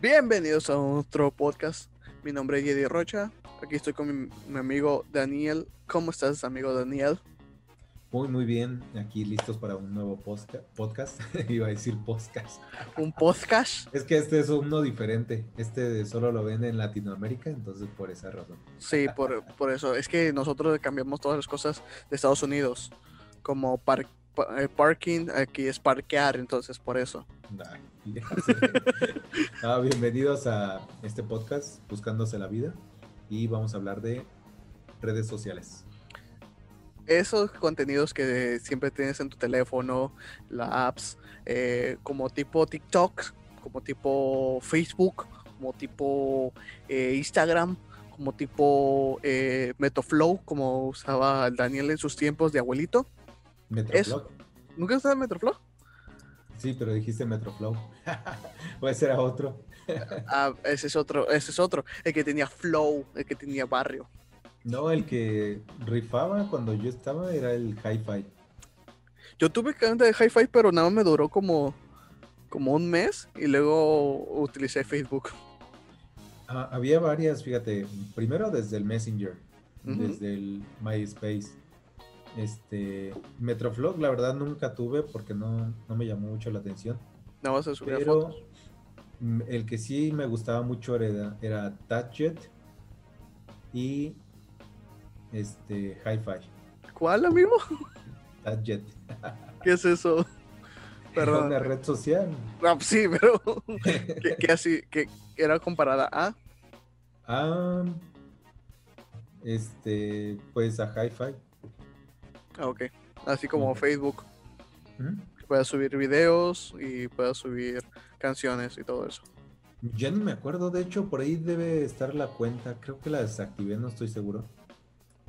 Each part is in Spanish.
Bienvenidos a otro podcast. Mi nombre es Yedi Rocha. Aquí estoy con mi, mi amigo Daniel. ¿Cómo estás, amigo Daniel? Muy, muy bien. Aquí listos para un nuevo podcast. Iba a decir podcast. Un podcast. Es que este es uno diferente. Este solo lo ven en Latinoamérica, entonces por esa razón. Sí, por, por eso. Es que nosotros cambiamos todas las cosas de Estados Unidos. Como par- pa- eh, parking, aquí es parquear, entonces por eso. Ah, bienvenidos a este podcast, Buscándose la Vida. Y vamos a hablar de redes sociales. Esos contenidos que siempre tienes en tu teléfono, las apps, eh, como tipo TikTok, como tipo Facebook, como tipo eh, Instagram, como tipo eh, Metroflow, como usaba el Daniel en sus tiempos de abuelito. Metroflow. ¿Nunca usaba Metroflow? Sí, pero dijiste Metroflow. o ese era otro. Ah, ese es otro, ese es otro, el que tenía flow, el que tenía barrio. No, el que rifaba cuando yo estaba era el Hi-Fi. Yo tuve cuenta de Hi-Fi, pero nada más me duró como, como un mes y luego utilicé Facebook. Ah, había varias, fíjate, primero desde el Messenger, desde el MySpace. Este, Metroflog, la verdad nunca tuve porque no, no me llamó mucho la atención. Nada más se subía Pero fotos. el que sí me gustaba mucho era, era Touchjet y este Hi-Fi. ¿Cuál, amigo? Touchjet. ¿Qué es eso? Era una red social. Ah, sí, pero que, que así, que era comparada a. Ah, este, pues a Hi-Fi. Ah, ok. Así como. Facebook. Puedas subir videos y puedas subir canciones y todo eso. Ya ni me acuerdo, de hecho, por ahí debe estar la cuenta. Creo que la desactivé, no estoy seguro.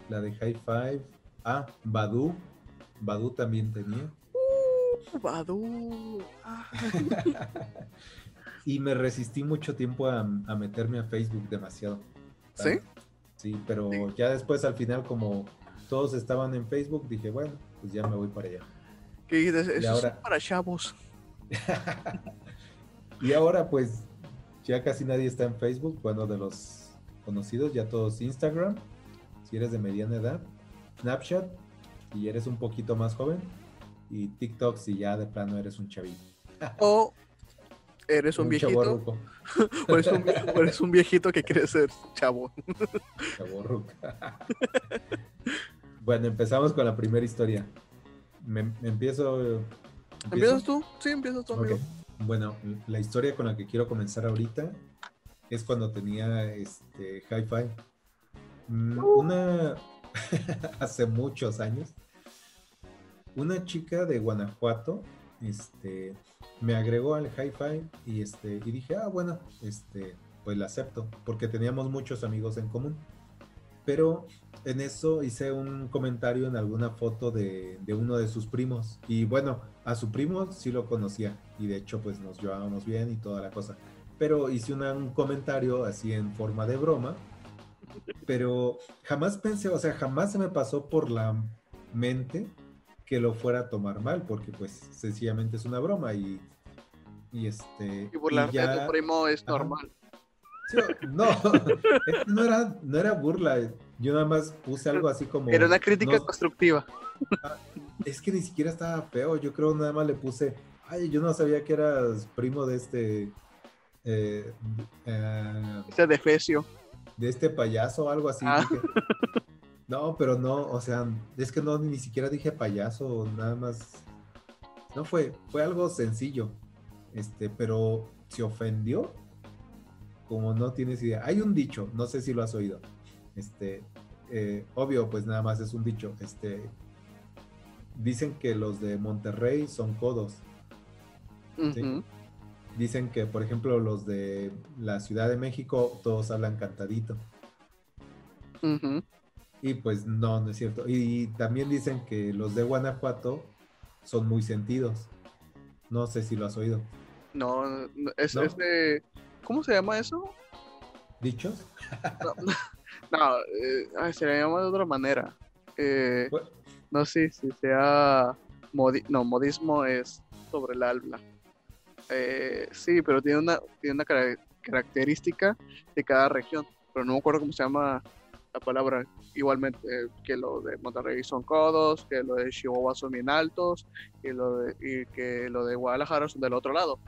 La de High Five. Ah, Badu. Badu también tenía. Uh, Badoo. Ah. y me resistí mucho tiempo a, a meterme a Facebook demasiado. ¿Sí? Sí, pero Sí. ya después al final como todos estaban en Facebook, dije, bueno, pues ya me voy para allá. ¿Qué es ahora- para chavos. y ahora pues ya casi nadie está en Facebook, bueno, de los conocidos, ya todos Instagram, si eres de mediana edad, Snapchat, si eres un poquito más joven, y TikTok si ya de plano eres un chavito. O eres un, viejito. O eres un, o eres un viejito que quiere ser chavo. chavorruco. Bueno, empezamos con la primera historia. Me, me empiezo... ¿empiezo? ¿Empiezas tú? Sí, empiezas tú, amigo. Bueno, la historia con la que quiero comenzar ahorita es cuando tenía este Hi-Fi. Mm, Una hace muchos años. Una chica de Guanajuato este, me agregó al Hi-Fi y, este, y dije, ah, bueno, este, pues la acepto, porque teníamos muchos amigos en común. Pero en eso hice un comentario en alguna foto de, de uno de sus primos. Y bueno, a su primo sí lo conocía. Y de hecho, pues nos llevábamos bien y toda la cosa. Pero hice una- un comentario así en forma de broma. Pero jamás pensé, o sea, jamás se me pasó por la mente que lo fuera a tomar mal, porque pues sencillamente es una broma y, y este... Y burlarte de ya- tu primo es normal. No, no era, no era burla, yo nada más puse algo así como... Era una crítica no- constructiva. es que ni siquiera estaba feo, yo creo nada más le puse, ay, yo no sabía que eras primo de este... eh, eh, defecio. de este payaso o algo así. Ah. dije. No, pero no, o sea, es que no, ni siquiera dije payaso, nada más. No fue, fue algo sencillo. Este, pero se ofendió. Como no tienes idea. Hay un dicho, no sé si lo has oído. Este, eh, obvio, pues nada más es un dicho. Este, dicen que los de Monterrey son codos. Sí. Dicen que, por ejemplo, los de la Ciudad de México todos hablan cantadito. Y pues no, no es cierto. Y también dicen que los de Guanajuato son muy sentidos. No sé si lo has oído. No, no, es, ¿No? es de- ¿Cómo se llama eso? ¿Dichos? No, no, eh, ay, se le llama de otra manera. Eh, no sé si sea no, modismo es sobre el habla. Eh, sí, pero tiene una, tiene una característica de cada región, pero no me acuerdo cómo se llama la palabra. Igualmente eh, que lo de Monterrey son codos, que lo de Chihuahua son bien altos, y, lo de, y que lo de Guadalajara son del otro lado.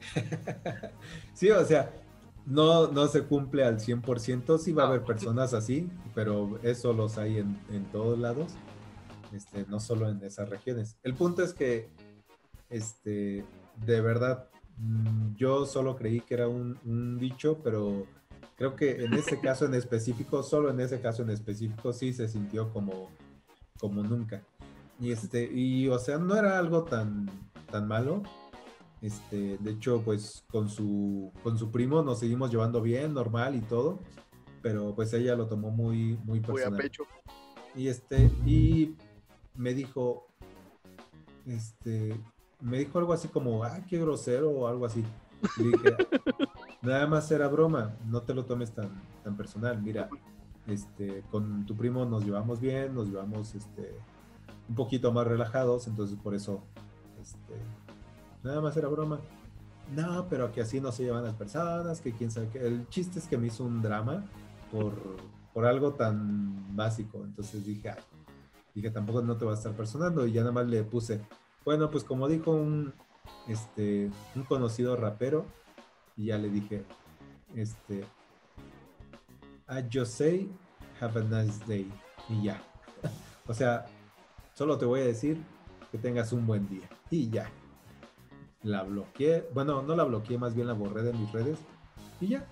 sí, o sea, no, no se cumple al 100%, sí va a haber personas así, pero eso los hay en, en todos lados, este, no solo en esas regiones. El punto es que, este, de verdad, mm, yo solo creí que era un, un dicho, pero creo que en ese caso en específico, solo en ese caso en específico, sí se sintió como, como nunca. Y este, y o sea, no era algo tan, tan malo, este, de hecho, pues con su, con su primo nos seguimos llevando bien, normal y todo, pero pues ella lo tomó muy, muy personal. Muy a pecho. Y este, y me dijo, este, me dijo algo así como, ah, qué grosero o algo así. Y dije, nada más era broma, no te lo tomes tan, tan personal. Mira, este, con tu primo nos llevamos bien, nos llevamos, este, un poquito más relajados, entonces por eso, este, Nada más era broma. No, pero que así no se llevan las personas, que quién sabe qué. El chiste es que me hizo un drama por, por algo tan básico. Entonces dije, ay, dije, tampoco no te va a estar personando. Y ya nada más le puse, bueno, pues como dijo un, este, un conocido rapero, y ya le dije, este, I just say, have a nice day. Y ya. o sea, solo te voy a decir que tengas un buen día. Y ya la bloqueé, bueno, no la bloqueé, más bien la borré de mis redes y ya.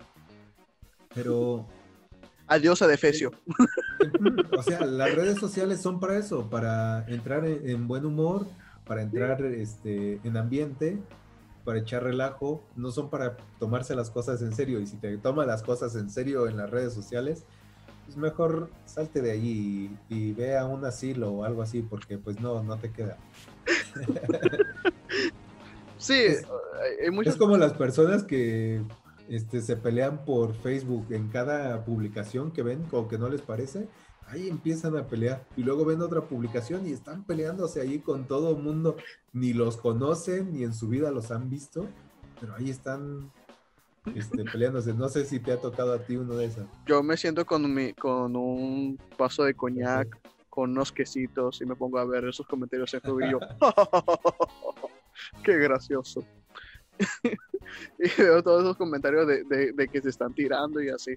Pero... Adiós a Defecio. O sea, las redes sociales son para eso, para entrar en, buen humor, para entrar este, en ambiente, para echar relajo, no son para tomarse las cosas en serio. Y si te tomas las cosas en serio en las redes sociales, pues mejor salte de allí y, y ve a un asilo o algo así, porque pues no, no te queda. Sí, es, es como las personas que este, se pelean por Facebook en cada publicación que ven o que no les parece, ahí empiezan a pelear y luego ven otra publicación y están peleándose ahí con todo el mundo, ni los conocen ni en su vida los han visto, pero ahí están este, peleándose. No sé si te ha tocado a ti uno de esos. Yo me siento con, mi, con un vaso de coñac, con unos quesitos y me pongo a ver esos comentarios en y yo, qué gracioso. y veo todos esos comentarios de, que se están tirando y así.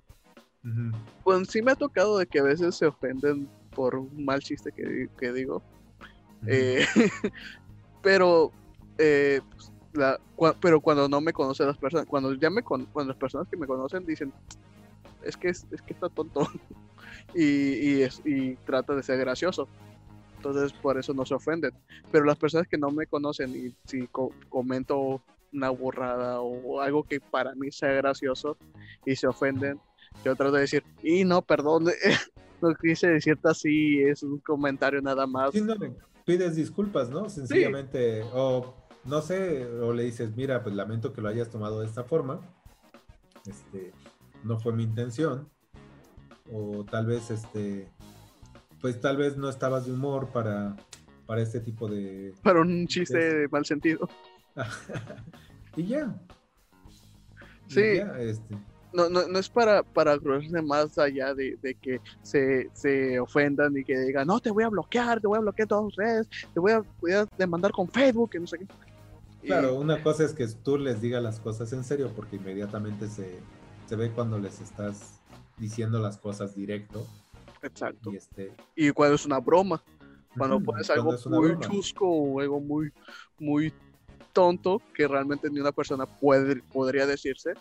Pues sí me ha tocado de que a veces se ofenden por un mal chiste que, digo. Eh, pero, eh, pues, pero cuando no me conocen las personas, cuando ya me cuando las personas que me conocen dicen, es que, es, que está tonto y, y, y trata de ser gracioso entonces por eso no se ofenden. Pero las personas que no me conocen y si comento una burrada o algo que para mí sea gracioso y se ofenden, yo trato de decir, y no, perdón, no quise decirte así, es un comentario nada más. Sí, no, pides disculpas, ¿no? Sencillamente, o no sé, o le dices, mira, pues lamento que lo hayas tomado de esta forma, este, no fue mi intención, o tal vez, este, pues tal vez no estabas de humor para, para este tipo de... Para un chiste de, mal sentido. y ya. Sí. este. No, no, no, es para, para más allá de, que se, ofendan y que digan, no, te voy a bloquear, te voy a bloquear todas tus redes, te voy a, voy a demandar con Facebook, y no sé qué. Claro, una cosa es que tú les digas las cosas en serio, porque inmediatamente se, se ve cuando les estás diciendo las cosas directo Exacto. Y, este... y cuando es una broma, cuando pones algo muy chusco o algo muy, muy tonto que realmente ni una persona puede, podría decirse,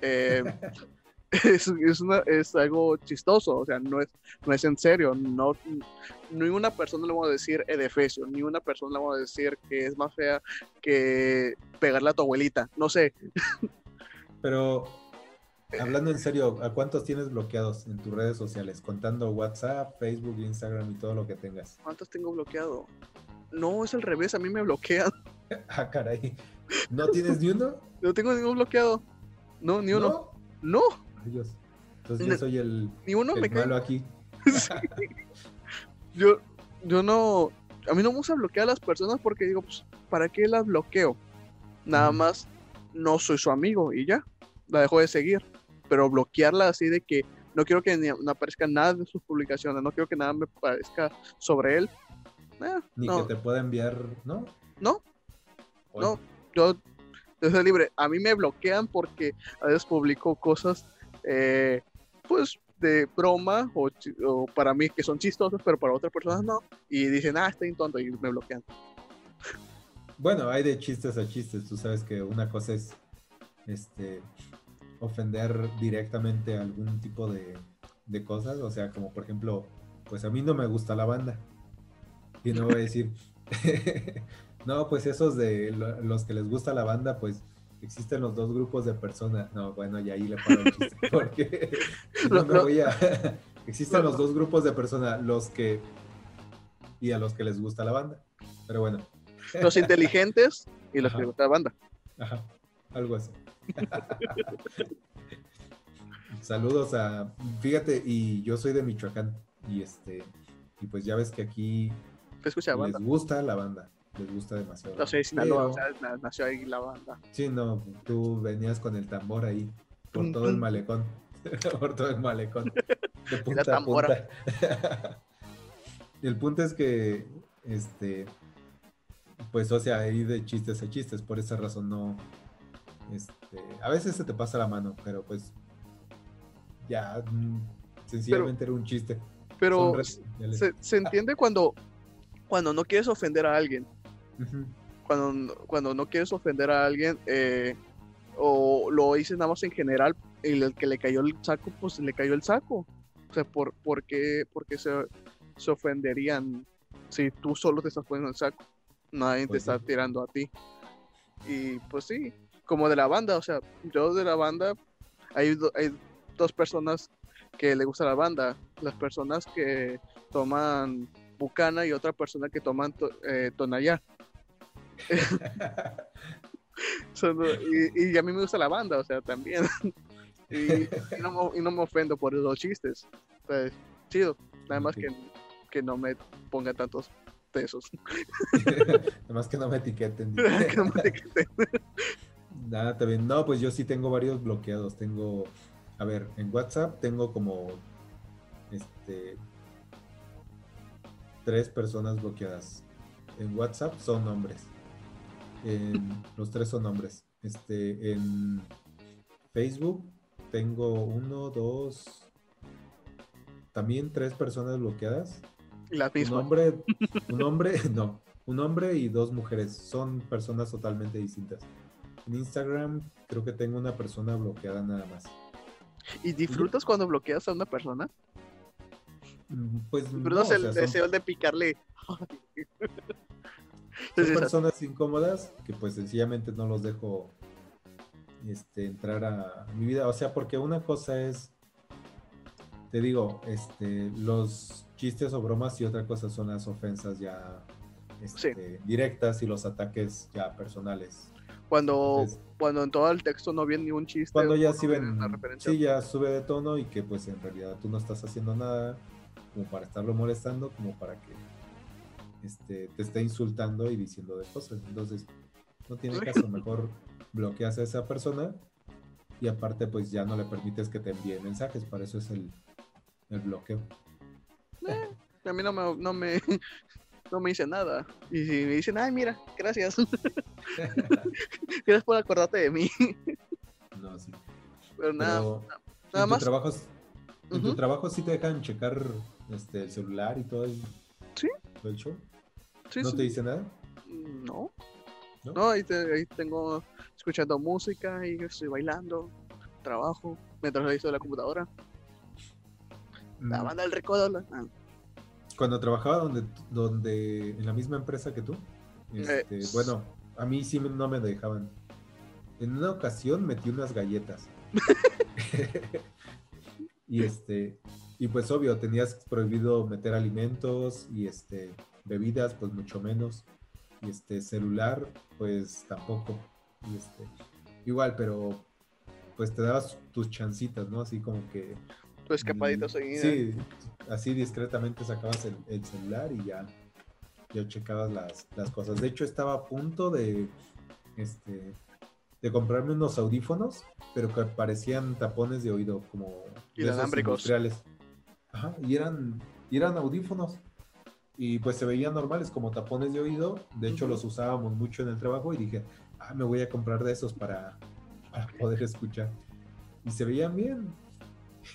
eh, es, es, una, es, algo chistoso, o sea, no es, no es en serio, no, ni una persona le vamos a decir edefecio, ni una persona le vamos a decir que es más fea que pegarle a tu abuelita, no sé. Pero Hablando en serio, ¿a cuántos tienes bloqueados en tus redes sociales? Contando WhatsApp, Facebook, Instagram y todo lo que tengas. ¿Cuántos tengo bloqueado? No, es al revés, a mí me bloquean. ah, caray. ¿No tienes ni uno? No tengo ningún bloqueado. No, ni uno. No. Dios. Entonces yo soy el, ni uno el malo aquí. Yo, yo no. a mí no me gusta bloquear a las personas porque digo, pues, ¿para qué las bloqueo? Nada más no soy su amigo y ya, la dejo de seguir. Pero bloquearla así de que no quiero que ni, no aparezca nada de sus publicaciones, no quiero que nada me parezca sobre él. Eh, Ni no, que te pueda enviar, ¿no? no, no, yo, yo soy libre. A mí me bloquean porque a veces publico cosas, eh, pues, de broma o, o para mí que son chistosas, pero para otras personas no. Y dicen, ah, estoy tonto y me bloquean. Bueno, hay de chistes a chistes. Tú sabes que una cosa es este ofender directamente a algún tipo de, de cosas. O sea, como por ejemplo, pues a mí no me gusta la banda. Y no voy a decir, no, pues esos de lo- los que les gusta la banda, pues existen los dos grupos de personas. No, bueno, y ahí le paro el chiste. Porque no me voy a. existen los dos grupos de personas, los que. y a los que les gusta la banda. Pero bueno. Los inteligentes y los que les gusta la banda. Ajá, algo así. Saludos a, fíjate, y yo soy de Michoacán y este, y pues ya ves que aquí ¿Te escucha la les banda? gusta la banda, les gusta demasiado. No sé, Sinaloa, Pero- o sea, na- nació ahí la banda. Sí, no, tú venías con el tambor ahí por todo el malecón, por todo el malecón, de punta a tambora. punta. el punto es que, este, pues, o sea, ahí de chistes a chistes, por esa razón no, este, a veces se te pasa la mano, pero pues, ya, mm, sencillamente era un chiste. Pero se, se entiende cuando, cuando no quieres ofender a alguien. Cuando, cuando no quieres ofender a alguien eh, o lo dices nada más en general, el, el que le cayó el saco, pues le cayó el saco. O sea, ¿por, por qué, por qué se, se ofenderían si tú solo te estás poniendo el saco? Nadie te Pues sí. está tirando a ti. Y pues sí, como de la banda, o sea, yo de la banda, hay, do- hay dos personas que le gusta la banda, las personas que toman Bucana y otra persona que toman to- eh, Tonayá. Y, y a mí me gusta la banda, o sea, también. y, y no, me- y no me ofendo por los chistes. Pues, chido. Nada más que, que no me pongan tantos pesos. Nada más que no me etiqueten. que no me etiqueten. Nada, está bien. No, pues yo sí tengo varios bloqueados. Tengo, a ver, en WhatsApp tengo como, este, tres personas bloqueadas. En WhatsApp son hombres. En- los tres son hombres. Este, en Facebook tengo uno, dos, también tres personas bloqueadas. La Un misma. hombre, un hombre, no, un hombre y dos mujeres. Son personas totalmente distintas. En Instagram creo que tengo una persona bloqueada nada más. ¿Y disfrutas cuando bloqueas a una persona? Mm, Pues no, ¿Disfrutas o el son, deseo de picarle? son personas incómodas que pues sencillamente no los dejo este, entrar a mi vida. O sea, porque una cosa es, te digo, este, los chistes o bromas y otra cosa son las ofensas ya este, directas y los ataques ya personales. Cuando, cuando en todo el texto no viene ni un chiste. Cuando ya sí ven, sí, ya sube de tono y que pues en realidad tú no estás haciendo nada como para estarlo molestando, como para que este, te esté insultando y diciendo de cosas. Entonces, no tiene caso, mejor bloqueas a esa persona y aparte pues ya no le permites que te envíe mensajes, para eso es el, el bloqueo. Eh, a mí no me, no me, no me dice nada. Y si me dicen, ay, mira, gracias. gracias por acordarte de mí. No, sí. Pero nada, Pero, nada ¿en más. Tu trabajo, ¿En tu trabajo sí te dejan checar este, el celular y todo el, Sí. todo el show? Sí, ¿No sí. te dice nada? No. ¿No? No, ahí, te- ahí tengo escuchando música y estoy bailando, trabajo, mientras reviso la computadora. La Mm. banda del recodo. la- ah, Cuando trabajaba donde, donde en la misma empresa que tú, este, Eh, bueno, a mí sí no me dejaban. En una ocasión metí unas galletas. y este, y pues obvio, tenías prohibido meter alimentos y este, bebidas, pues mucho menos. Y este, celular, pues tampoco. Y este, igual, pero pues te dabas tus chancitas, ¿no? Así como que Tu escapadita Mm, seguida. Sí, así discretamente sacabas el, el celular y ya ya checabas las, las cosas. De hecho, estaba a punto de, este, de comprarme unos audífonos, pero que parecían tapones de oído, como Y de esos industriales. Ajá, y eran, y eran audífonos. Y pues se veían normales como tapones de oído. De hecho, Ujú. los usábamos mucho en el trabajo y dije, ah, me voy a comprar de esos para, para poder escuchar. Y se veían bien.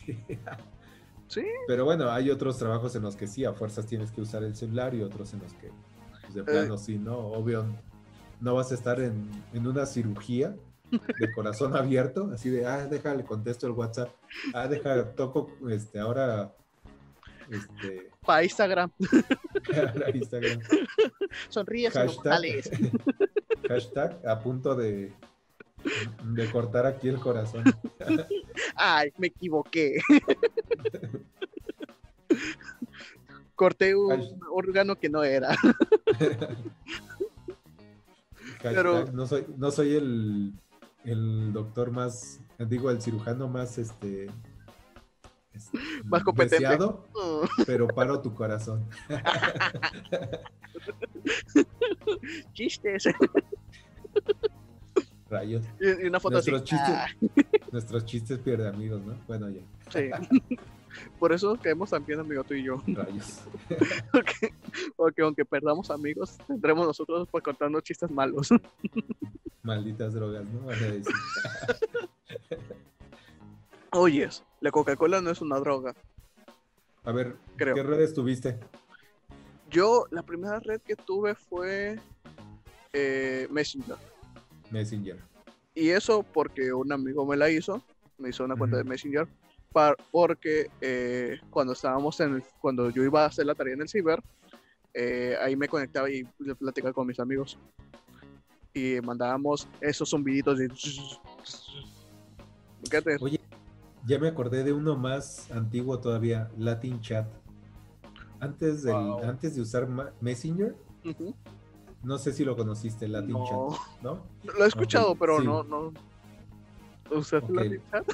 Sí, Pero bueno, hay otros trabajos en los que sí, a fuerzas tienes que usar el celular y otros en los que, pues, de plano, sí, ¿no? Obvio, no vas a estar en, en una cirugía de corazón abierto, así de, ah, déjale, contesto el WhatsApp, ah, deja, toco, este, ahora, este, para Instagram. ahora Instagram, Sonríe, hashtag, hashtag a punto de, de cortar aquí el corazón. Ay, me equivoqué. Corté un órgano que no era. Pero- no soy, no soy el, el doctor más, digo, el cirujano más este, es- Más competente. deseado, pero paro tu corazón. Chistes. Rayos. Y una foto así. Nuestros chistes, Ah, nuestros chistes pierde amigos, ¿no? Bueno, ya, sí. Por eso quedamos tan bien, amigo, tú y yo. rayos. Porque, porque aunque perdamos amigos, tendremos nosotros pues contando chistes malos. Malditas drogas, ¿no? Van a decir. Oyes, la Coca-Cola no es una droga, A ver, creo. ¿qué redes tuviste? Yo, la primera red que tuve fue eh, Messenger. Messenger. Y eso porque un amigo me la hizo, me hizo una cuenta de Messenger, par- porque eh, cuando estábamos en el- cuando yo iba a hacer la tarea en el ciber, eh, ahí me conectaba y platicaba con mis amigos. Y mandábamos esos zumbiditos de... Oye, ya me acordé de uno más antiguo todavía, Latin Chat. Antes, del, Wow. antes de usar Messenger, no sé si lo conociste, Latin No. Chat, ¿no? Lo he escuchado, pero sí. no, no. ¿Usted Ok. la chat?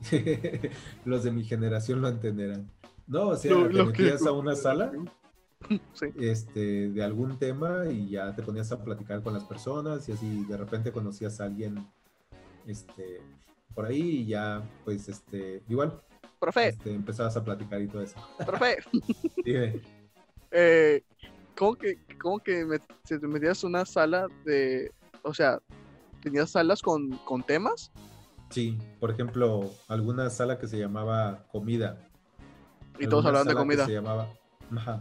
Los de mi generación lo entenderán. No, o sea, Lo- te lo que- metías a una sala Sí. este, de algún tema y ya te ponías a platicar con las personas y así de repente conocías a alguien este, por ahí y ya, pues, este, igual, Profe, este, empezabas a platicar y todo eso. profe, Dime. eh, ¿cómo que, cómo que si te metías una sala de, o sea, tenías salas con, con temas? Sí, por ejemplo, alguna sala que se llamaba comida. Y todos hablaban de comida. Se llamaba, ajá,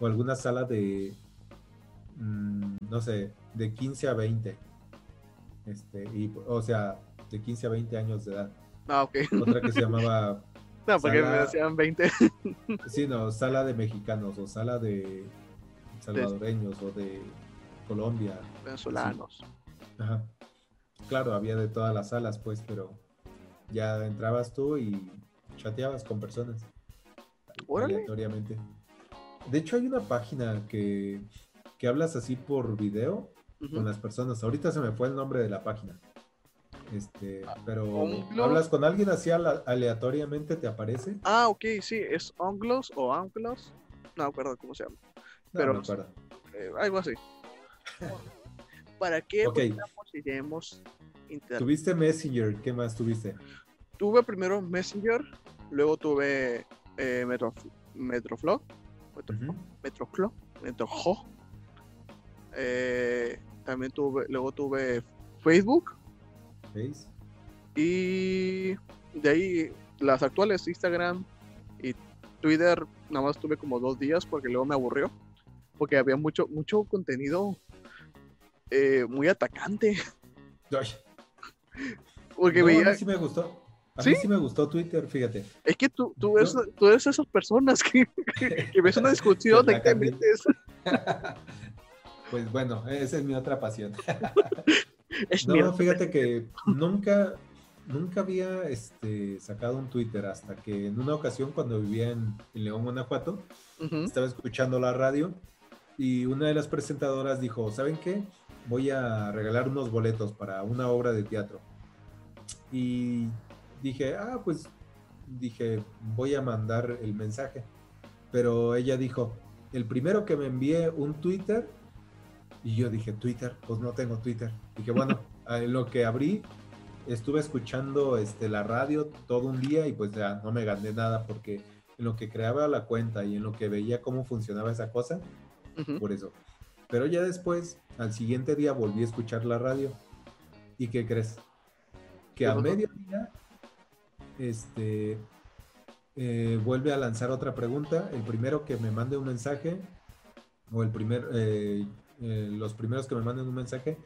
o alguna sala de, mm, no sé, de 15 a 20. Este, y, o sea, de 15 a 20 años de edad. Ah, ok. Otra que se llamaba, No, porque me decían 20. sí, no, sala de mexicanos o sala de salvadoreños o de Colombia. venezolanos. Ajá. Claro, había de todas las salas, pues, pero ya entrabas tú y chateabas con personas Órale. aleatoriamente. De hecho, hay una página que, que hablas así por video con las personas. Ahorita se me fue el nombre de la página. Este, pero Onclo. hablas con alguien así aleatoriamente, te aparece. Ah, ok, sí, es Onglos o Anglos. No me acuerdo cómo se llama. Pero-. Eh, algo así. ¿Para qué Ok. buscamos y tenemos internet? Tuviste Messenger, ¿qué más tuviste? Tuve primero Messenger, luego tuve eh, Metro, Metroflow, Metro. Metroflow, Metrojo. Eh, también tuve, luego tuve Facebook ¿Veis? y de ahí las actuales Instagram y Twitter nada más tuve como dos días porque luego me aburrió porque había mucho mucho contenido eh, muy atacante Ay, porque no, a veía mí sí me gustó. A ¿Sí? mí sí me gustó Twitter, fíjate. es que tú, tú, eres, tú eres esas personas que, que, que ves una discusión la y te metes. Pues bueno, esa es mi otra pasión. Es No, mierda. fíjate que nunca, nunca había este, sacado un Twitter hasta que en una ocasión cuando vivía en, en León, Guanajuato, estaba escuchando la radio y una de las presentadoras dijo, ¿saben qué? Voy a regalar unos boletos para una obra de teatro. Y dije, ah, pues dije, voy a mandar el mensaje. Pero ella dijo, el primero que me envié un Twitter, y yo dije, Twitter, pues no tengo Twitter. Dije, bueno, en lo que abrí, estuve escuchando este, la radio todo un día y pues ya no me gané nada porque en lo que creaba la cuenta y en lo que veía cómo funcionaba esa cosa, por eso. Pero ya después, al siguiente día volví a escuchar la radio. ¿Y qué crees? Que a mediodía, este, eh, vuelve a lanzar otra pregunta. El primero que me mande un mensaje, o el primer, eh, eh, los primeros que me manden un mensaje,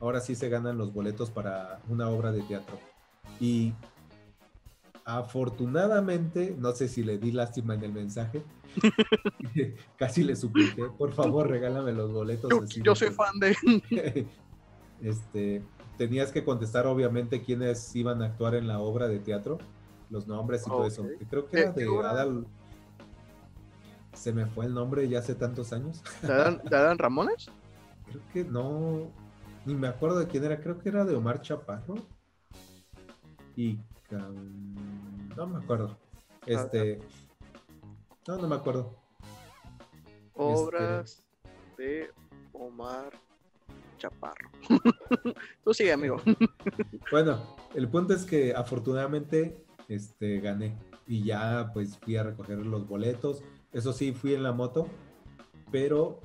ahora sí se ganan los boletos para una obra de teatro. Y afortunadamente, no sé si le di lástima en el mensaje, casi le supliqué, por favor regálame los boletos. Yo, soy fan de... este, tenías que contestar obviamente quiénes iban a actuar en la obra de teatro los nombres y todo eso. Creo que era de Adal. Se me fue el nombre ya hace tantos años. ¿De Adán, Ramones? Creo que no. Ni me acuerdo de quién era. Creo que era de Omar Chaparro. Y. No me acuerdo. Este. No, no me acuerdo. Obras este, de Omar Chaparro. Tú sigue, amigo. bueno, el punto es que afortunadamente este, gané. Y ya pues fui a recoger los boletos. Eso sí, fui en la moto, pero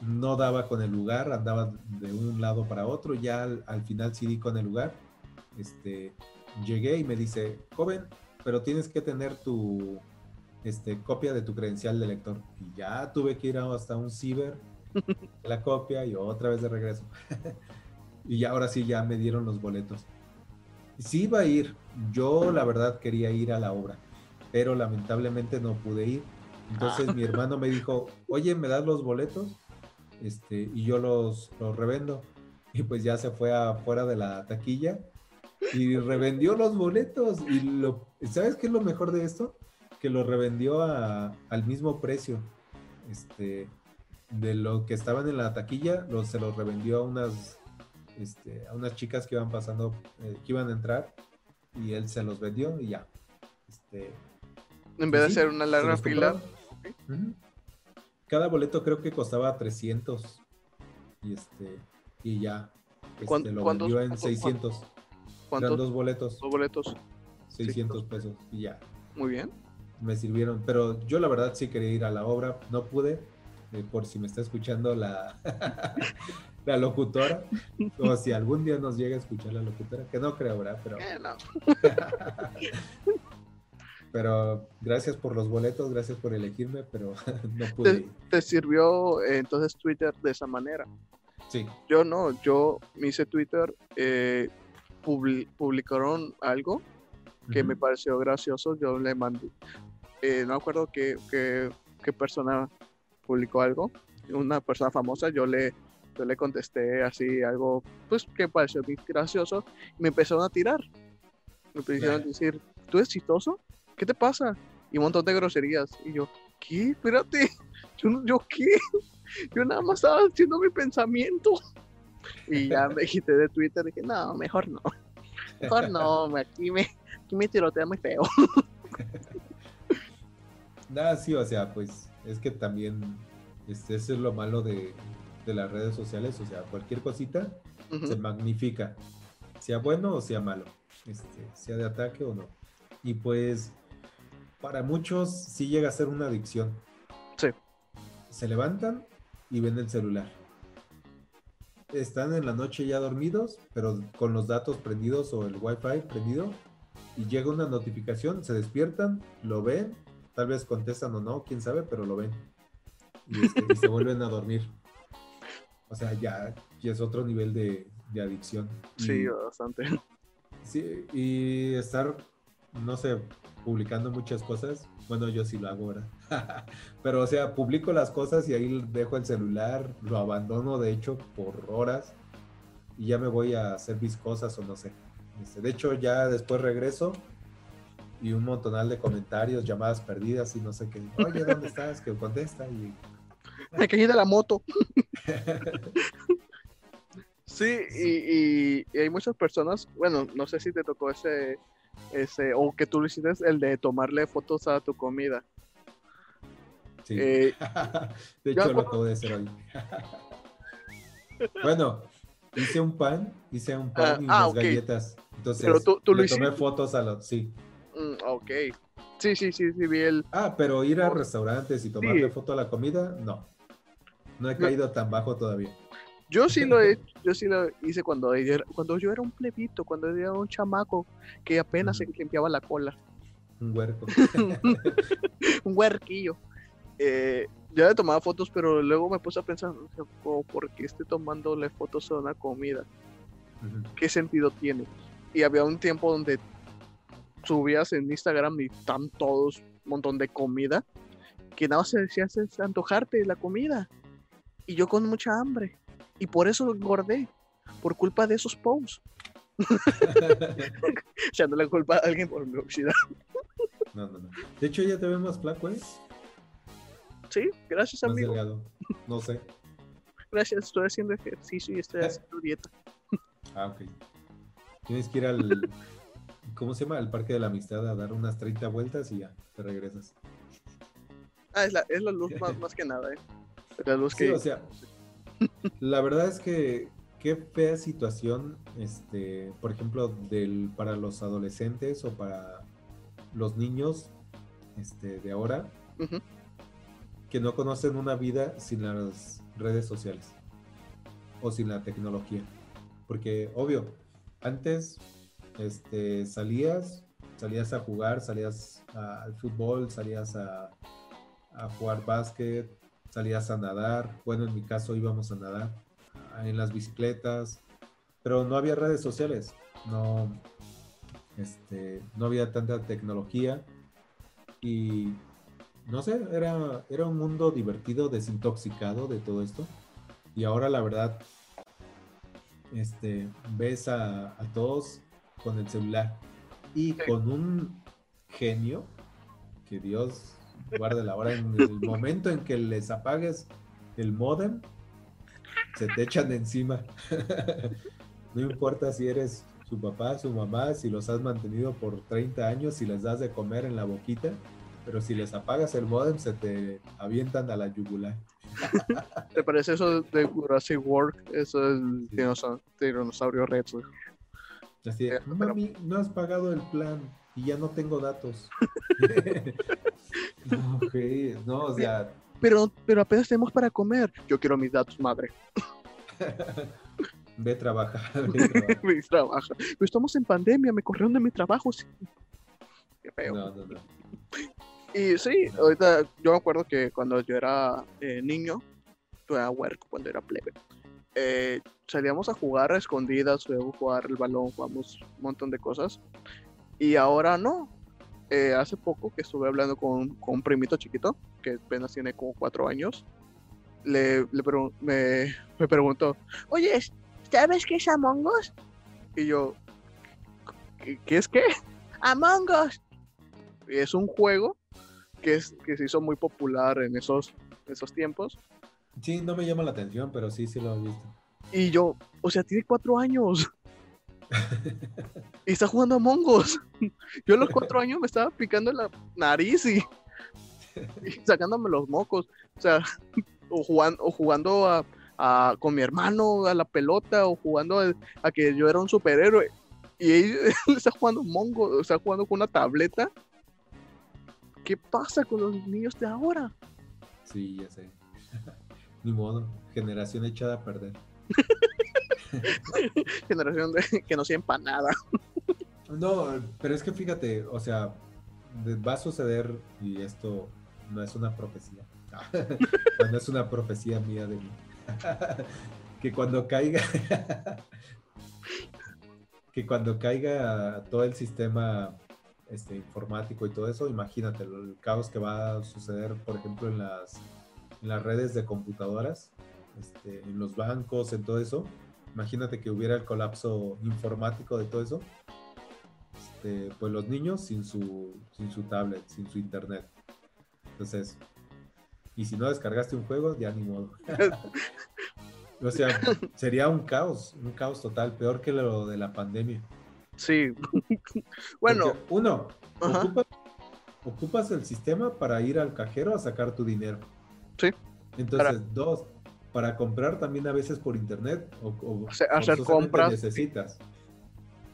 no daba con el lugar, andaba de un lado para otro. Ya al, final sí di con el lugar. Este, llegué y me dice, joven, pero tienes que tener tu este, copia de tu credencial de lector. Y ya tuve que ir hasta un ciber, la copia y otra vez de regreso. y ya ahora sí ya me dieron los boletos. Sí iba a ir, yo la verdad quería ir a la obra, pero lamentablemente no pude ir. Entonces mi ah. hermano me dijo, oye, ¿me das los boletos? Este, y yo los, los revendo. Y pues ya se fue afuera de la taquilla y revendió los boletos. Y lo, ¿sabes qué es lo mejor de esto? Que lo revendió al mismo precio. Este, de lo que estaban en la taquilla, se los revendió a unas este, a unas chicas que iban pasando, eh, que iban a entrar, y él se los vendió y ya. Este, en vez de hacer una larga fila. Cada boleto creo que costaba 300 y este y ya este, lo vendió en 600. ¿Cuántos? Eran dos boletos. Dos boletos. 600 pesos y ya. Muy bien. Me sirvieron, pero yo la verdad sí quería ir a la obra, no pude, eh, por si me está escuchando la, la locutora, o si algún día nos llega a escuchar la locutora, que no creo, ¿verdad? Pero, eh, pero gracias por los boletos, gracias por elegirme, pero no pude. ¿Te, sirvió eh, entonces Twitter de esa manera? Sí. Yo no, yo me hice Twitter, eh, publicaron algo que me pareció gracioso, yo le mandé, no me acuerdo qué, qué, qué persona publicó algo, una persona famosa, yo le yo le contesté así algo, pues que pareció muy gracioso, y me empezaron a tirar. Me empezaron a decir, ¿tú eres chistoso? ¿Qué te pasa? Y un montón de groserías. Y yo, ¿qué? Espérate, yo, yo ¿qué? Yo nada más estaba haciendo mi pensamiento. Y ya me quité de Twitter y dije, no, mejor no. Mejor no, aquí me, aquí me tirotea muy feo. Nada, sí, o sea, pues es que también este, eso es lo malo de, de las redes sociales, o sea, cualquier cosita se magnifica, sea bueno o sea malo, este, sea de ataque o no. Y pues para muchos sí llega a ser una adicción. Sí. Se levantan y ven el celular. Están en la noche ya dormidos, pero con los datos prendidos o el wifi prendido, y llega una notificación, se despiertan, lo ven, tal vez contestan o no, quién sabe, pero lo ven. y este, se vuelven a dormir. O sea, ya, ya es otro nivel de, adicción. Sí, bastante. Sí, y estar, no sé, publicando muchas cosas. Bueno, yo sí lo hago ahora. Pero, o sea, publico las cosas y ahí dejo el celular, lo abandono, de hecho, por horas. Y ya me voy a hacer mis cosas o no sé. Este, de hecho, ya después regreso y un montonal de comentarios, llamadas perdidas y no sé qué. Oye, ¿dónde estás? Que contesta y me caí de la moto. sí, y, hay muchas personas, bueno, no sé si te tocó ese, ese, o que tú lo hiciste, el de tomarle fotos a tu comida. Sí. Eh, de hecho, lo acabo de hacer hoy. bueno, hice un pan, hice un pan Ah, y ah, unas ok. galletas. Entonces, Pero tú- tú lo le tomé hiciste. fotos a los. Sí. mm, ok. Sí, sí, sí, sí, vi el... Ah, pero ir a restaurantes y tomarle Sí. foto a la comida, no. No he No. caído tan bajo todavía. Yo sí lo he, yo sí lo hice cuando, yo era- cuando yo era un plebito, cuando yo era un chamaco que apenas se limpiaba la cola. Un huerco. un huerquillo. Eh, ya le tomaba fotos, pero luego me puse a pensar, ¿por qué estoy tomándole fotos a una comida? ¿Qué sentido tiene? Y había un tiempo donde subías en Instagram y están todos un montón de comida, que nada más se decía es antojarte la comida. Y yo con mucha hambre. Y por eso engordé, por culpa de esos posts. Echándole la culpa a alguien por mi obesidad. no, no, no. De hecho, ya te veo más flaco, ¿eh? Sí, gracias Más amigo. delgado. No sé. Gracias, estoy haciendo ejercicio y estoy haciendo dieta. Ah, ok. Tienes que ir al. ¿Cómo se llama? Al Parque de la Amistad a dar unas 30 vueltas y ya, te regresas. Ah, es la, es la luz más, más que nada, ¿eh? La luz Sí, que... o sea, la verdad es que qué fea situación, este, por ejemplo, del, para los adolescentes o para los niños este, de ahora, que no conocen una vida sin las redes sociales o sin la tecnología. Porque, obvio, antes este, salías, salías a jugar, salías a- al fútbol, salías a, a jugar básquet, salías a nadar. Bueno, en mi caso íbamos a nadar en las bicicletas, pero no había redes sociales, no, este, no había tanta tecnología y no sé, era, era un mundo divertido, desintoxicado de todo esto. Y ahora la verdad, este, ves a, a todos con el celular y con un genio que Dios guarde la hora en el momento en que les apagues el modem, se te echan encima. no importa si eres su papá, su mamá, si los has mantenido por 30 años, si les das de comer en la boquita, pero si les apagas el modem se te avientan a la yugular. ¿Te parece eso de Jurassic World? Eso es Sí. dinosaurio, dinosaurio. Así de, Eh, mami, no has pagado el plan y ya no tengo datos. no, ok, no, o sea, Pero, pero apenas tenemos para comer. Yo quiero mis datos, madre. ve a trabajar. ve a trabajar. mi trabajo. Pero estamos en pandemia, me corrieron de mi trabajo. sí. Qué feo. No, no, no. Y sí, ahorita yo me acuerdo que cuando yo era eh, niño, yo era huerco cuando era plebe. eh, salíamos a jugar a escondidas, luego jugar el balón, jugamos un montón de cosas. Y ahora no. Eh, hace poco que estuve hablando con, con un primito chiquito, que apenas tiene como cuatro años, le, le pregun- me, me preguntó, oye, ¿sabes qué es Among Us? Y yo, ¿qué, qué es qué? Among Us. Y es un juego que, es, que se hizo muy popular en esos, esos tiempos. Sí, no me llama la atención, pero sí, sí lo he visto. Y yo, o sea, tiene cuatro años. y está jugando a Mongos. Yo a los cuatro años me estaba picando la nariz y, y sacándome los mocos. O sea, o jugando, o jugando a, a- con mi hermano a la pelota, o jugando a, a que yo era un superhéroe. Y él, él está jugando Mongo, está jugando con una tableta. ¿Qué pasa con los niños de ahora? Sí, ya sé. Ni modo, generación echada a perder. Generación de, que no sirven nada. No, pero es que fíjate, o sea, va a suceder, y esto no es una profecía, no es una profecía mía de mí, que cuando caiga, que cuando caiga todo el sistema este, informático y todo eso, imagínate el caos que va a suceder, por ejemplo, en las, en las redes de computadoras, este, en los bancos, en todo eso. Imagínate que hubiera el colapso informático de todo eso este, pues los niños sin su, sin su tablet, sin su internet. Entonces, y si no descargaste un juego, ya ni modo. o sea, sería un caos, un caos total, peor que lo de la pandemia. Sí. bueno, Porque, uno, ocupas el sistema para ir al cajero a sacar tu dinero. Sí. Entonces, dos, para comprar también a veces por internet o, o hacer compras. necesitas.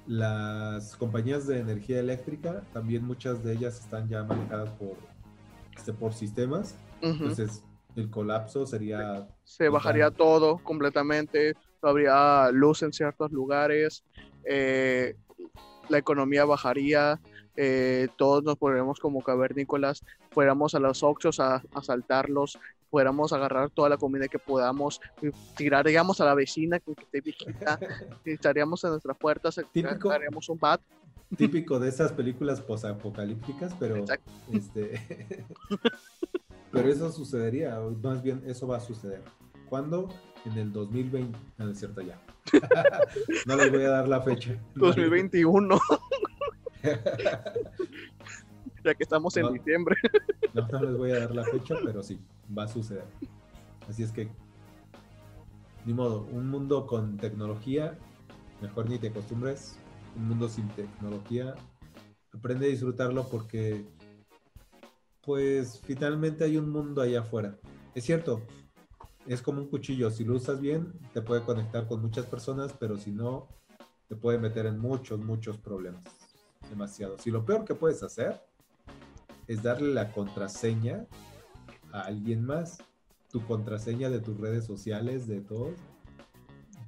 Las compañías de energía eléctrica, también muchas de ellas están ya manejadas por, este, por sistemas. Ujú. Entonces, el colapso sería se bajaría todo completamente, no habría luz en ciertos lugares, eh, la economía bajaría, eh, todos nos volveríamos como cavernícolas, fuéramos a los Oxxos a, a asaltarlos, fuéramos a agarrar toda la comida que podamos, tiraríamos a la vecina que, esté viejita, estaríamos en nuestras puertas, Típico. un bat, típico de esas películas posapocalípticas, pero Exacto. este pero eso sucedería, más bien eso va a suceder. ¿Cuándo? En el 2020, no, no es cierto ya. no les voy a dar la fecha. 2021, ya que estamos en No. diciembre. No, no les voy a dar la fecha, pero sí, va a suceder. Así es que, ni modo, un mundo con tecnología, mejor ni te acostumbres. Un mundo sin tecnología, aprende a disfrutarlo porque, pues, finalmente hay un mundo allá afuera. Es cierto, es como un cuchillo, si lo usas bien, te puede conectar con muchas personas, pero si no, te puede meter en muchos, muchos problemas. Demasiado. Si lo peor que puedes hacer es darle la contraseña a alguien más, tu contraseña de tus redes sociales, de todos,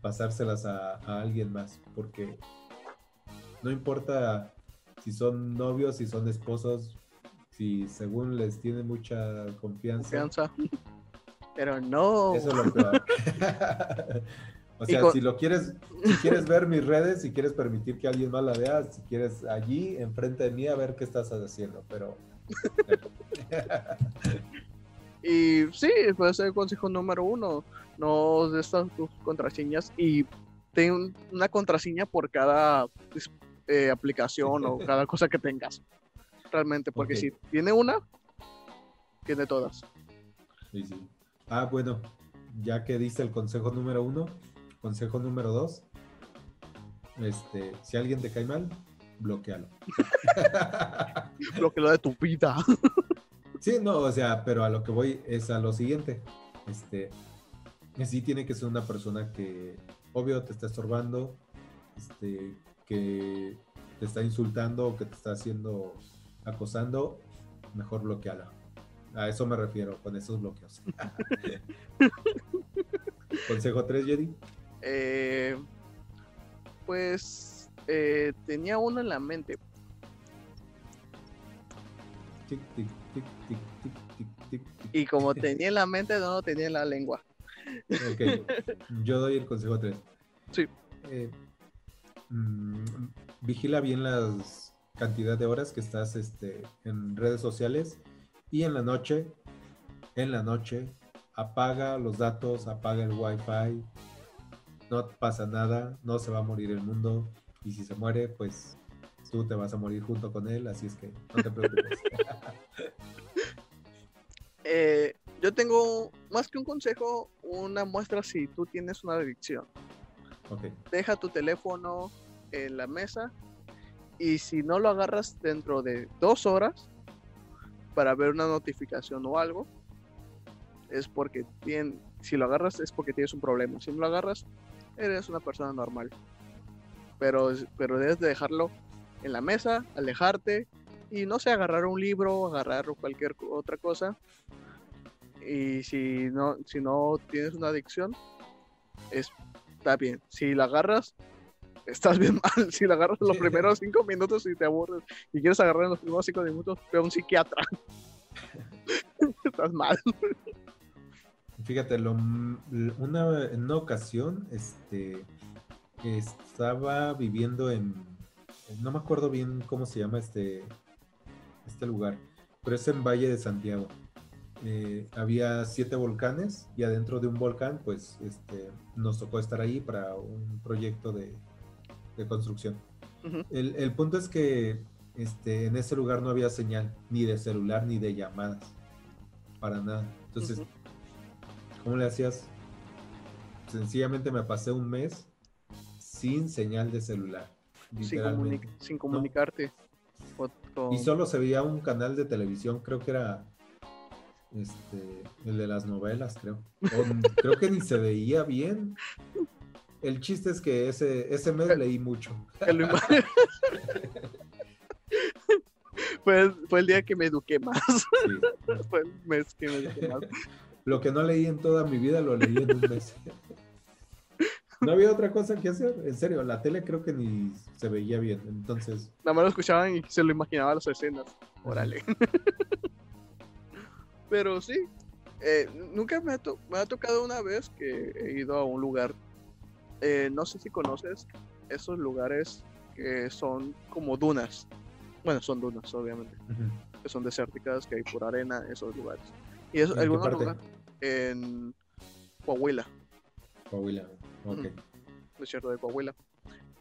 pasárselas a, a alguien más, porque no importa si son novios, si son esposos, si según les tiene mucha confianza, Confianza. Pero no. eso es lo peor. o sea, con- si lo quieres, si quieres ver mis redes, si quieres permitir que alguien más la vea, si quieres allí, enfrente de mí, a ver qué estás haciendo, pero... Y sí, puede ser el consejo número uno. No de estas tus contraseñas y ten una contraseña por cada pues, eh, aplicación o cada cosa que tengas. Realmente, porque Ok. si tiene una, tiene todas. Sí, sí. Ah, bueno, ya que diste el consejo número uno, consejo número dos, este, si alguien te cae mal, bloquealo. Lo que lo de tu vida. Sí, no, o sea, pero a lo que voy es a lo siguiente. Este, sí tiene que ser una persona que, obvio, te está estorbando, este, que te está insultando o que te está haciendo, acosando, mejor bloqueala. A eso me refiero con esos bloqueos. Consejo 3, Jedi. Eh, pues eh, tenía uno en la mente. Tic, tic, tic, tic, tic, tic. Y como tenía en la mente, no lo tenía en la lengua. Ok, yo doy el consejo 3. Sí. vigila bien las cantidad de horas que estás este, en redes sociales y en la noche, en la noche, apaga los datos, apaga el wifi, no pasa nada, no se va a morir el mundo y si se muere, pues tú te vas a morir junto con él, así es que no te preocupes. Eh, yo tengo más que un consejo, una muestra si tú tienes una adicción. ok, Deja tu teléfono en la mesa y si no lo agarras dentro de dos horas para ver una notificación o algo, es porque tien- si lo agarras es porque tienes un problema. Si no lo agarras, eres una persona normal. Pero, pero debes de dejarlo en la mesa, alejarte y no sé, agarrar un libro, agarrar cualquier otra cosa. Y si no, si no tienes una adicción, es, está bien. Si la agarras, estás bien mal. Si la agarras los primeros cinco minutos y te aburres y quieres agarrar en los primeros cinco minutos, ve a un psiquiatra. estás mal. Fíjate, lo, una, en una ocasión, este, estaba viviendo en, no me acuerdo bien cómo se llama este, este lugar, pero es en Valle de Santiago. Eh, había siete volcanes y adentro de un volcán, pues, este, nos tocó estar ahí para un proyecto de, de construcción. El, el punto es que este, en ese lugar no había señal, ni de celular, ni de llamadas, para nada. Entonces. ¿Cómo le hacías? Sencillamente me pasé un mes sin señal de celular. sin, Literalmente. comuni- sin comunicarte. con- Y solo se veía un canal de televisión, creo que era este, el de las novelas, creo. O creo que ni se veía bien. El chiste es que ese, ese mes leí mucho. fue, fue el día que me eduqué más. Sí. fue el mes que me eduqué más. Lo que no leí en toda mi vida lo leí en un mes. No había otra cosa que hacer, en serio, la tele creo que ni se veía bien, entonces Nada más lo escuchaban y se lo imaginaba las escenas. Órale. Pero sí, eh, nunca me ha, me ha tocado una vez que he ido a un lugar, eh, no sé si conoces esos lugares que son como dunas. Bueno, son dunas, obviamente, que son desérticas, que hay pura arena, esos lugares. Y eso, ¿En algunos lugares en Coahuila, Coahuila, ok. Ujú. desierto de Coahuila.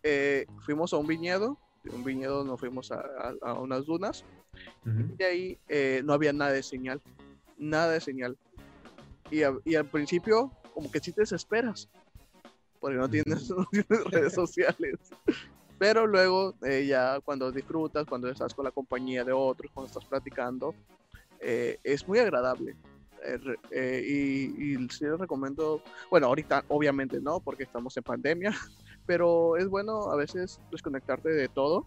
Eh, fuimos a un viñedo, de un viñedo nos fuimos a, a- a unas dunas Ujú. y ahí eh, no había nada de señal, nada de señal. Y, a- y al principio, como que sí te desesperas, porque no tienes, no tienes redes sociales. Pero luego, eh, ya cuando disfrutas, cuando estás con la compañía de otros, cuando estás platicando, eh, es muy agradable. Eh, eh, y, sí les recomiendo, bueno, ahorita obviamente no, porque estamos en pandemia, pero es bueno a veces desconectarte de todo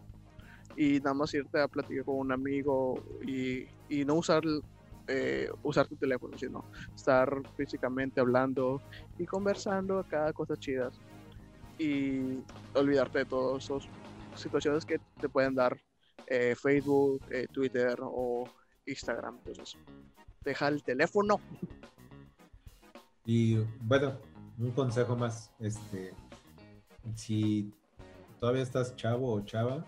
y nada más irte a platicar con un amigo y, y no usar, eh, usar tu teléfono, sino estar físicamente hablando y conversando acá cosas chidas y olvidarte de todas esas situaciones que te pueden dar Facebook, Twitter o Instagram. Entonces, deja el teléfono. Y bueno, un consejo más, este, si todavía estás chavo o chava,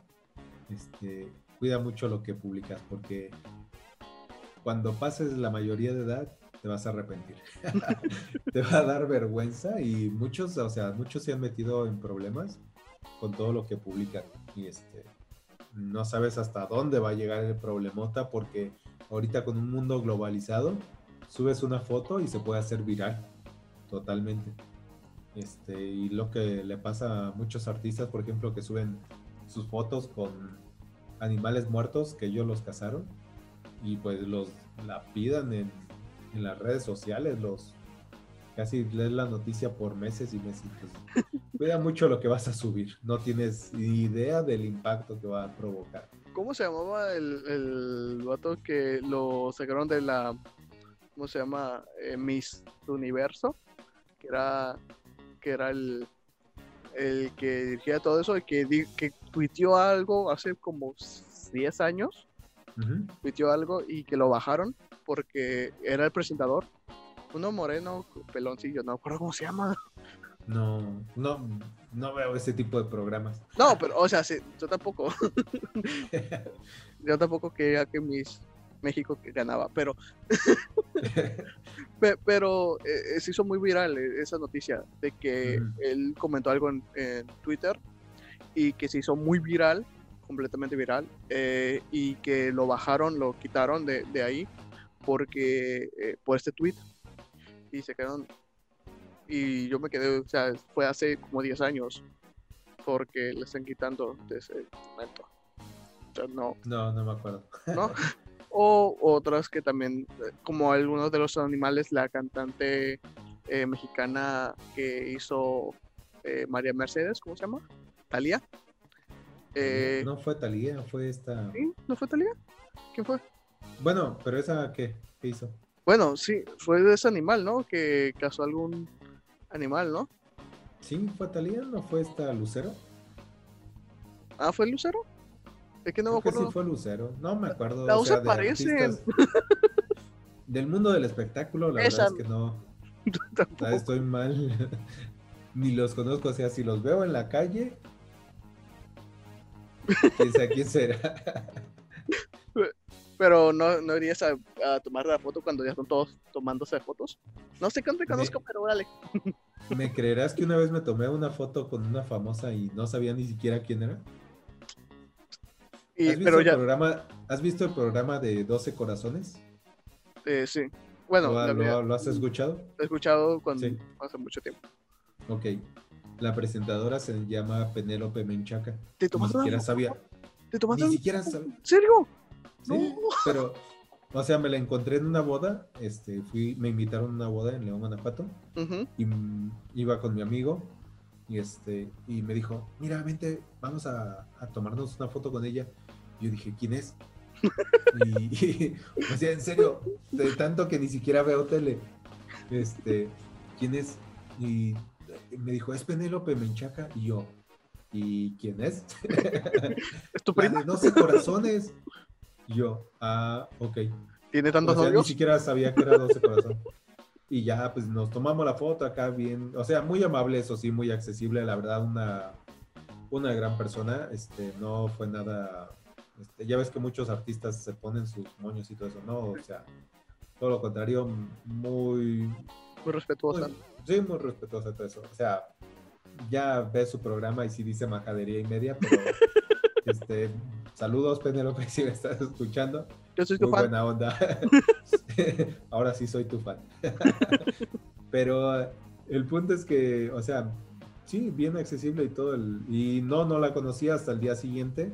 este, cuida mucho lo que publicas, porque cuando pases la mayoría de edad te vas a arrepentir. te va a dar vergüenza y muchos, o sea, muchos se han metido en problemas con todo lo que publican y este, no sabes hasta dónde va a llegar el problemota porque ahorita con un mundo globalizado subes una foto y se puede hacer viral totalmente. Este, y lo que le pasa a muchos artistas, por ejemplo, que suben sus fotos con animales muertos que ellos los cazaron y pues los la pidan en, en las redes sociales, los casi lees la noticia por meses y meses. pues, cuida mucho lo que vas a subir, no tienes idea del impacto que va a provocar. ¿Cómo se llamaba el, el vato que lo sacaron de la, ¿cómo se llama? Eh, Miss Universo, que era, que era el, el que dirigía todo eso y que, que tuiteó algo hace como 10 años, Ujú. tuiteó algo y que lo bajaron porque era el presentador, uno moreno, peloncillo, no me acuerdo cómo se llama. No, no, no veo ese tipo de programas. No, pero, o sea, sí, yo tampoco. yo tampoco quería que Miss México que ganaba, pero, pe- pero eh, se hizo muy viral eh, esa noticia de que él comentó algo en, en Twitter y que se hizo muy viral, completamente viral, eh, y que lo bajaron, lo quitaron de, de ahí porque eh, por este tweet y se quedaron y yo me quedé, o sea, fue hace como 10 años porque le están quitando de ese momento. O sea, no, No, no me acuerdo. ¿no? o otras que también, eh, como algunos de los animales, la cantante eh, mexicana que hizo eh, María Mercedes, ¿cómo se llama? Talía. Eh, no fue Talía, fue esta. ¿sí? ¿No fue Talía? ¿Quién fue? Bueno, pero esa qué, ¿Qué hizo? Bueno, sí, fue de ese animal, ¿no? Que casó algún animal, ¿no? Sí, fue Talía, no fue esta Lucero. Ah, ¿fue Lucero? Es que no me Creo que acuerdo. sí fue Lucero. No me acuerdo. Las o sea, parecen. Del mundo del espectáculo, la Esa- verdad es que no. Tampoco. Ah, Estoy mal. Ni los conozco, o sea, si los veo en la calle, quién sabe quién será. Pero no, no irías a, a tomar la foto cuando ya están todos tomándose fotos. No sé quién te conozco, pero dale. ¿Me creerás que una vez me tomé una foto con una famosa y no sabía ni siquiera quién era? Y, ¿Has, visto pero el ya, programa, ¿Has visto el programa de 12 corazones? eh, sí. Bueno, ¿Lo, lo lo- había lo has escuchado? escuchado cuando, Sí. hace mucho tiempo. Ok. La presentadora se llama Penélope Menchaca. ¿Te Ni tomaste una siquiera sabía. ¿Te tomaste Ni siquiera sab- ¿En serio? Sí, No. pero, o sea, me la encontré en una boda, este, fui, me invitaron a una boda en León, Guanajuato, Ujú. y mm, iba con mi amigo, y este, y me dijo, mira, vente, vamos a, a tomarnos una foto con ella. Yo dije, ¿quién es? Y, o sea, en serio, de tanto que ni siquiera veo tele, este, ¿quién es? Y me dijo, es Penélope Menchaca, y yo, ¿y quién es? ¿Es tu La de 12 corazones. Y yo, ah, ok. ¿Tiene tantos O sea, ni siquiera sabía que era 12 corazones. Y ya, pues nos tomamos la foto acá bien, o sea, muy amable, eso sí, muy accesible, la verdad, una, una gran persona, este, no fue nada, este, ya ves que muchos artistas se ponen sus moños y todo eso, no, o sea, todo lo contrario, muy, Muy respetuosa. muy- sí, muy respetuosa todo eso, o sea, ya ves su programa y sí dice majadería y media, pero, este, saludos Penélope si me estás escuchando, Yo soy tu muy fan. buena onda. Ahora sí soy tu fan. Pero eh, el punto es que, o sea, sí, bien accesible y todo. El, y no, no la conocía hasta el día siguiente.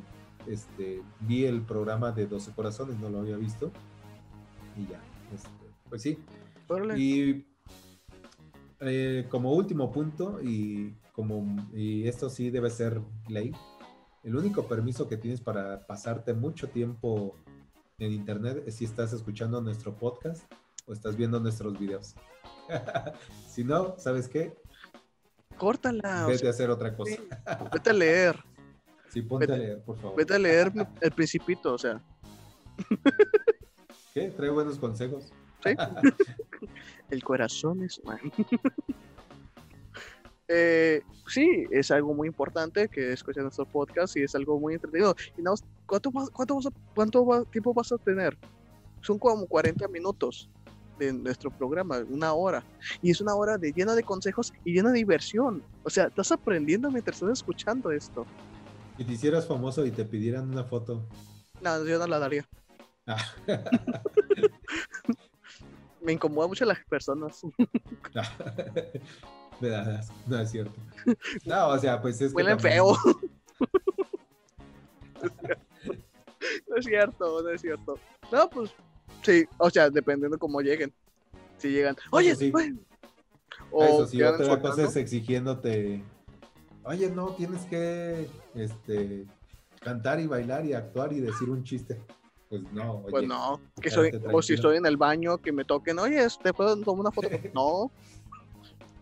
Este, vi el programa de 12 Corazones, no lo había visto. Y ya, este, pues sí. Órale. Y eh, como último punto, y como y esto sí debe ser ley, el único permiso que tienes para pasarte mucho tiempo en internet es si estás escuchando nuestro podcast o estás viendo nuestros videos. si no, ¿sabes qué? Córtala. o Vete sea, a hacer otra cosa. vete a leer. Sí, ponte a leer, por favor. Vete a leer El Principito, o sea. ¿Qué? Trae buenos consejos. ¿sí? El corazón es. Eh, sí, es algo muy importante que escuchen nuestro podcast y es algo muy entretenido. Y nada ¿cuánto, cuánto, cuánto va- tiempo vas a tener? Son como 40 minutos de nuestro programa, una hora. Y es una hora de, llena de consejos y llena de diversión. O sea, estás aprendiendo mientras estás escuchando esto. Si te hicieras famoso y te pidieran una foto. No, yo no la daría. Ah, Me incomoda mucho las personas. No es cierto. No, o sea, pues es que. Huelen también- feo. no es cierto, no es cierto. No, pues sí, o sea, dependiendo cómo lleguen. Si llegan, oye, sí. güey", Ah, Eso O sí, otra cosa soltando. es exigiéndote. Oye, no, tienes que este, cantar y bailar y actuar y decir un chiste. Pues no, oye. Pues no, que soy, o si estoy en el baño, que me toquen, oye, ¿te puedo tomar una foto? No,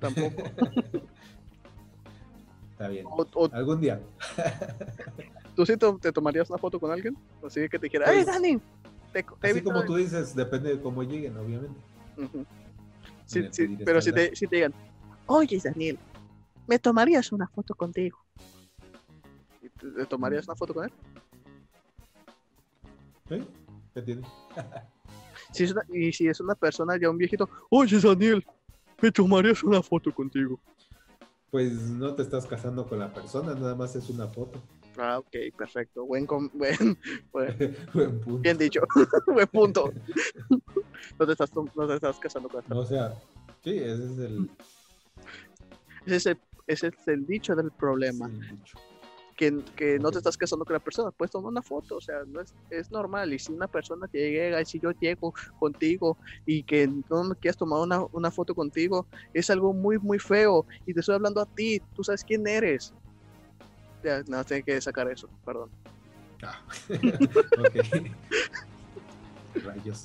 tampoco. Está bien. O, o Algún día. tú sí te, tomarías una foto con alguien, así que te dijera, ¡Ey, Pues, Dani! Te, te Así como a-". tú dices, depende de cómo lleguen, obviamente. Sí, sí, pero si te, si te digan, oye, Daniel, ¿me tomarías una foto contigo? ¿Y ¿Te, te tomarías una foto con él? ¿Sí? ¿Qué tiene? Si es una- y si es una persona ya un viejito, oye, Daniel, ¿me tomarías una foto contigo? Pues no te estás casando con la persona, nada más es una foto. Ah, ok, perfecto. Buen, com- buen, buen- Buen punto. bien dicho. buen punto. no, te estás, no te estás casando con esta O sea, sí, ese es el, Ese es el, ese es el dicho del problema. el dicho. Que, que no te estás casando con la persona, puedes tomar una foto, o sea, no es, es normal. Y si una persona te llega, y si yo llego contigo y que no me quieras tomar una, una foto contigo, es algo muy, muy feo. Y te estoy hablando a ti, tú sabes quién eres. Ya, no, tengo que sacar eso, perdón. Ah, ok. Rayos.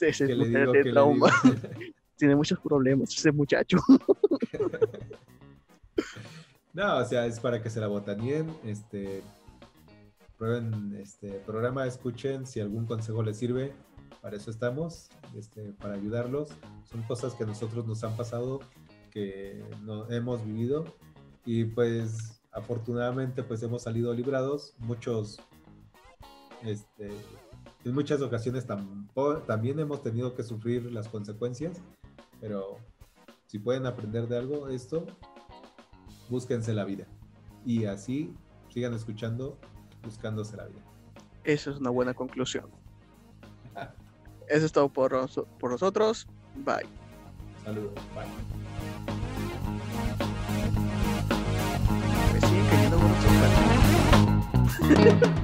Ese ¿Qué le muchacho digo? tiene ¿Qué le trauma, tiene muchos problemas, ese muchacho. No, o sea, es para que se la botanien, este, prueben este programa, escuchen, si algún consejo les sirve, para eso estamos, este, para ayudarlos. Son cosas que a nosotros nos han pasado, que no hemos vivido y pues afortunadamente pues hemos salido librados. Muchos, este, en muchas ocasiones también hemos tenido que sufrir las consecuencias, pero si pueden aprender de algo, esto, búsquense la vida. Y así sigan escuchando, buscándose la vida. Eso es una buena conclusión. Eso es todo por, por nosotros. Bye. Saludos. Bye. Siguen cayendo.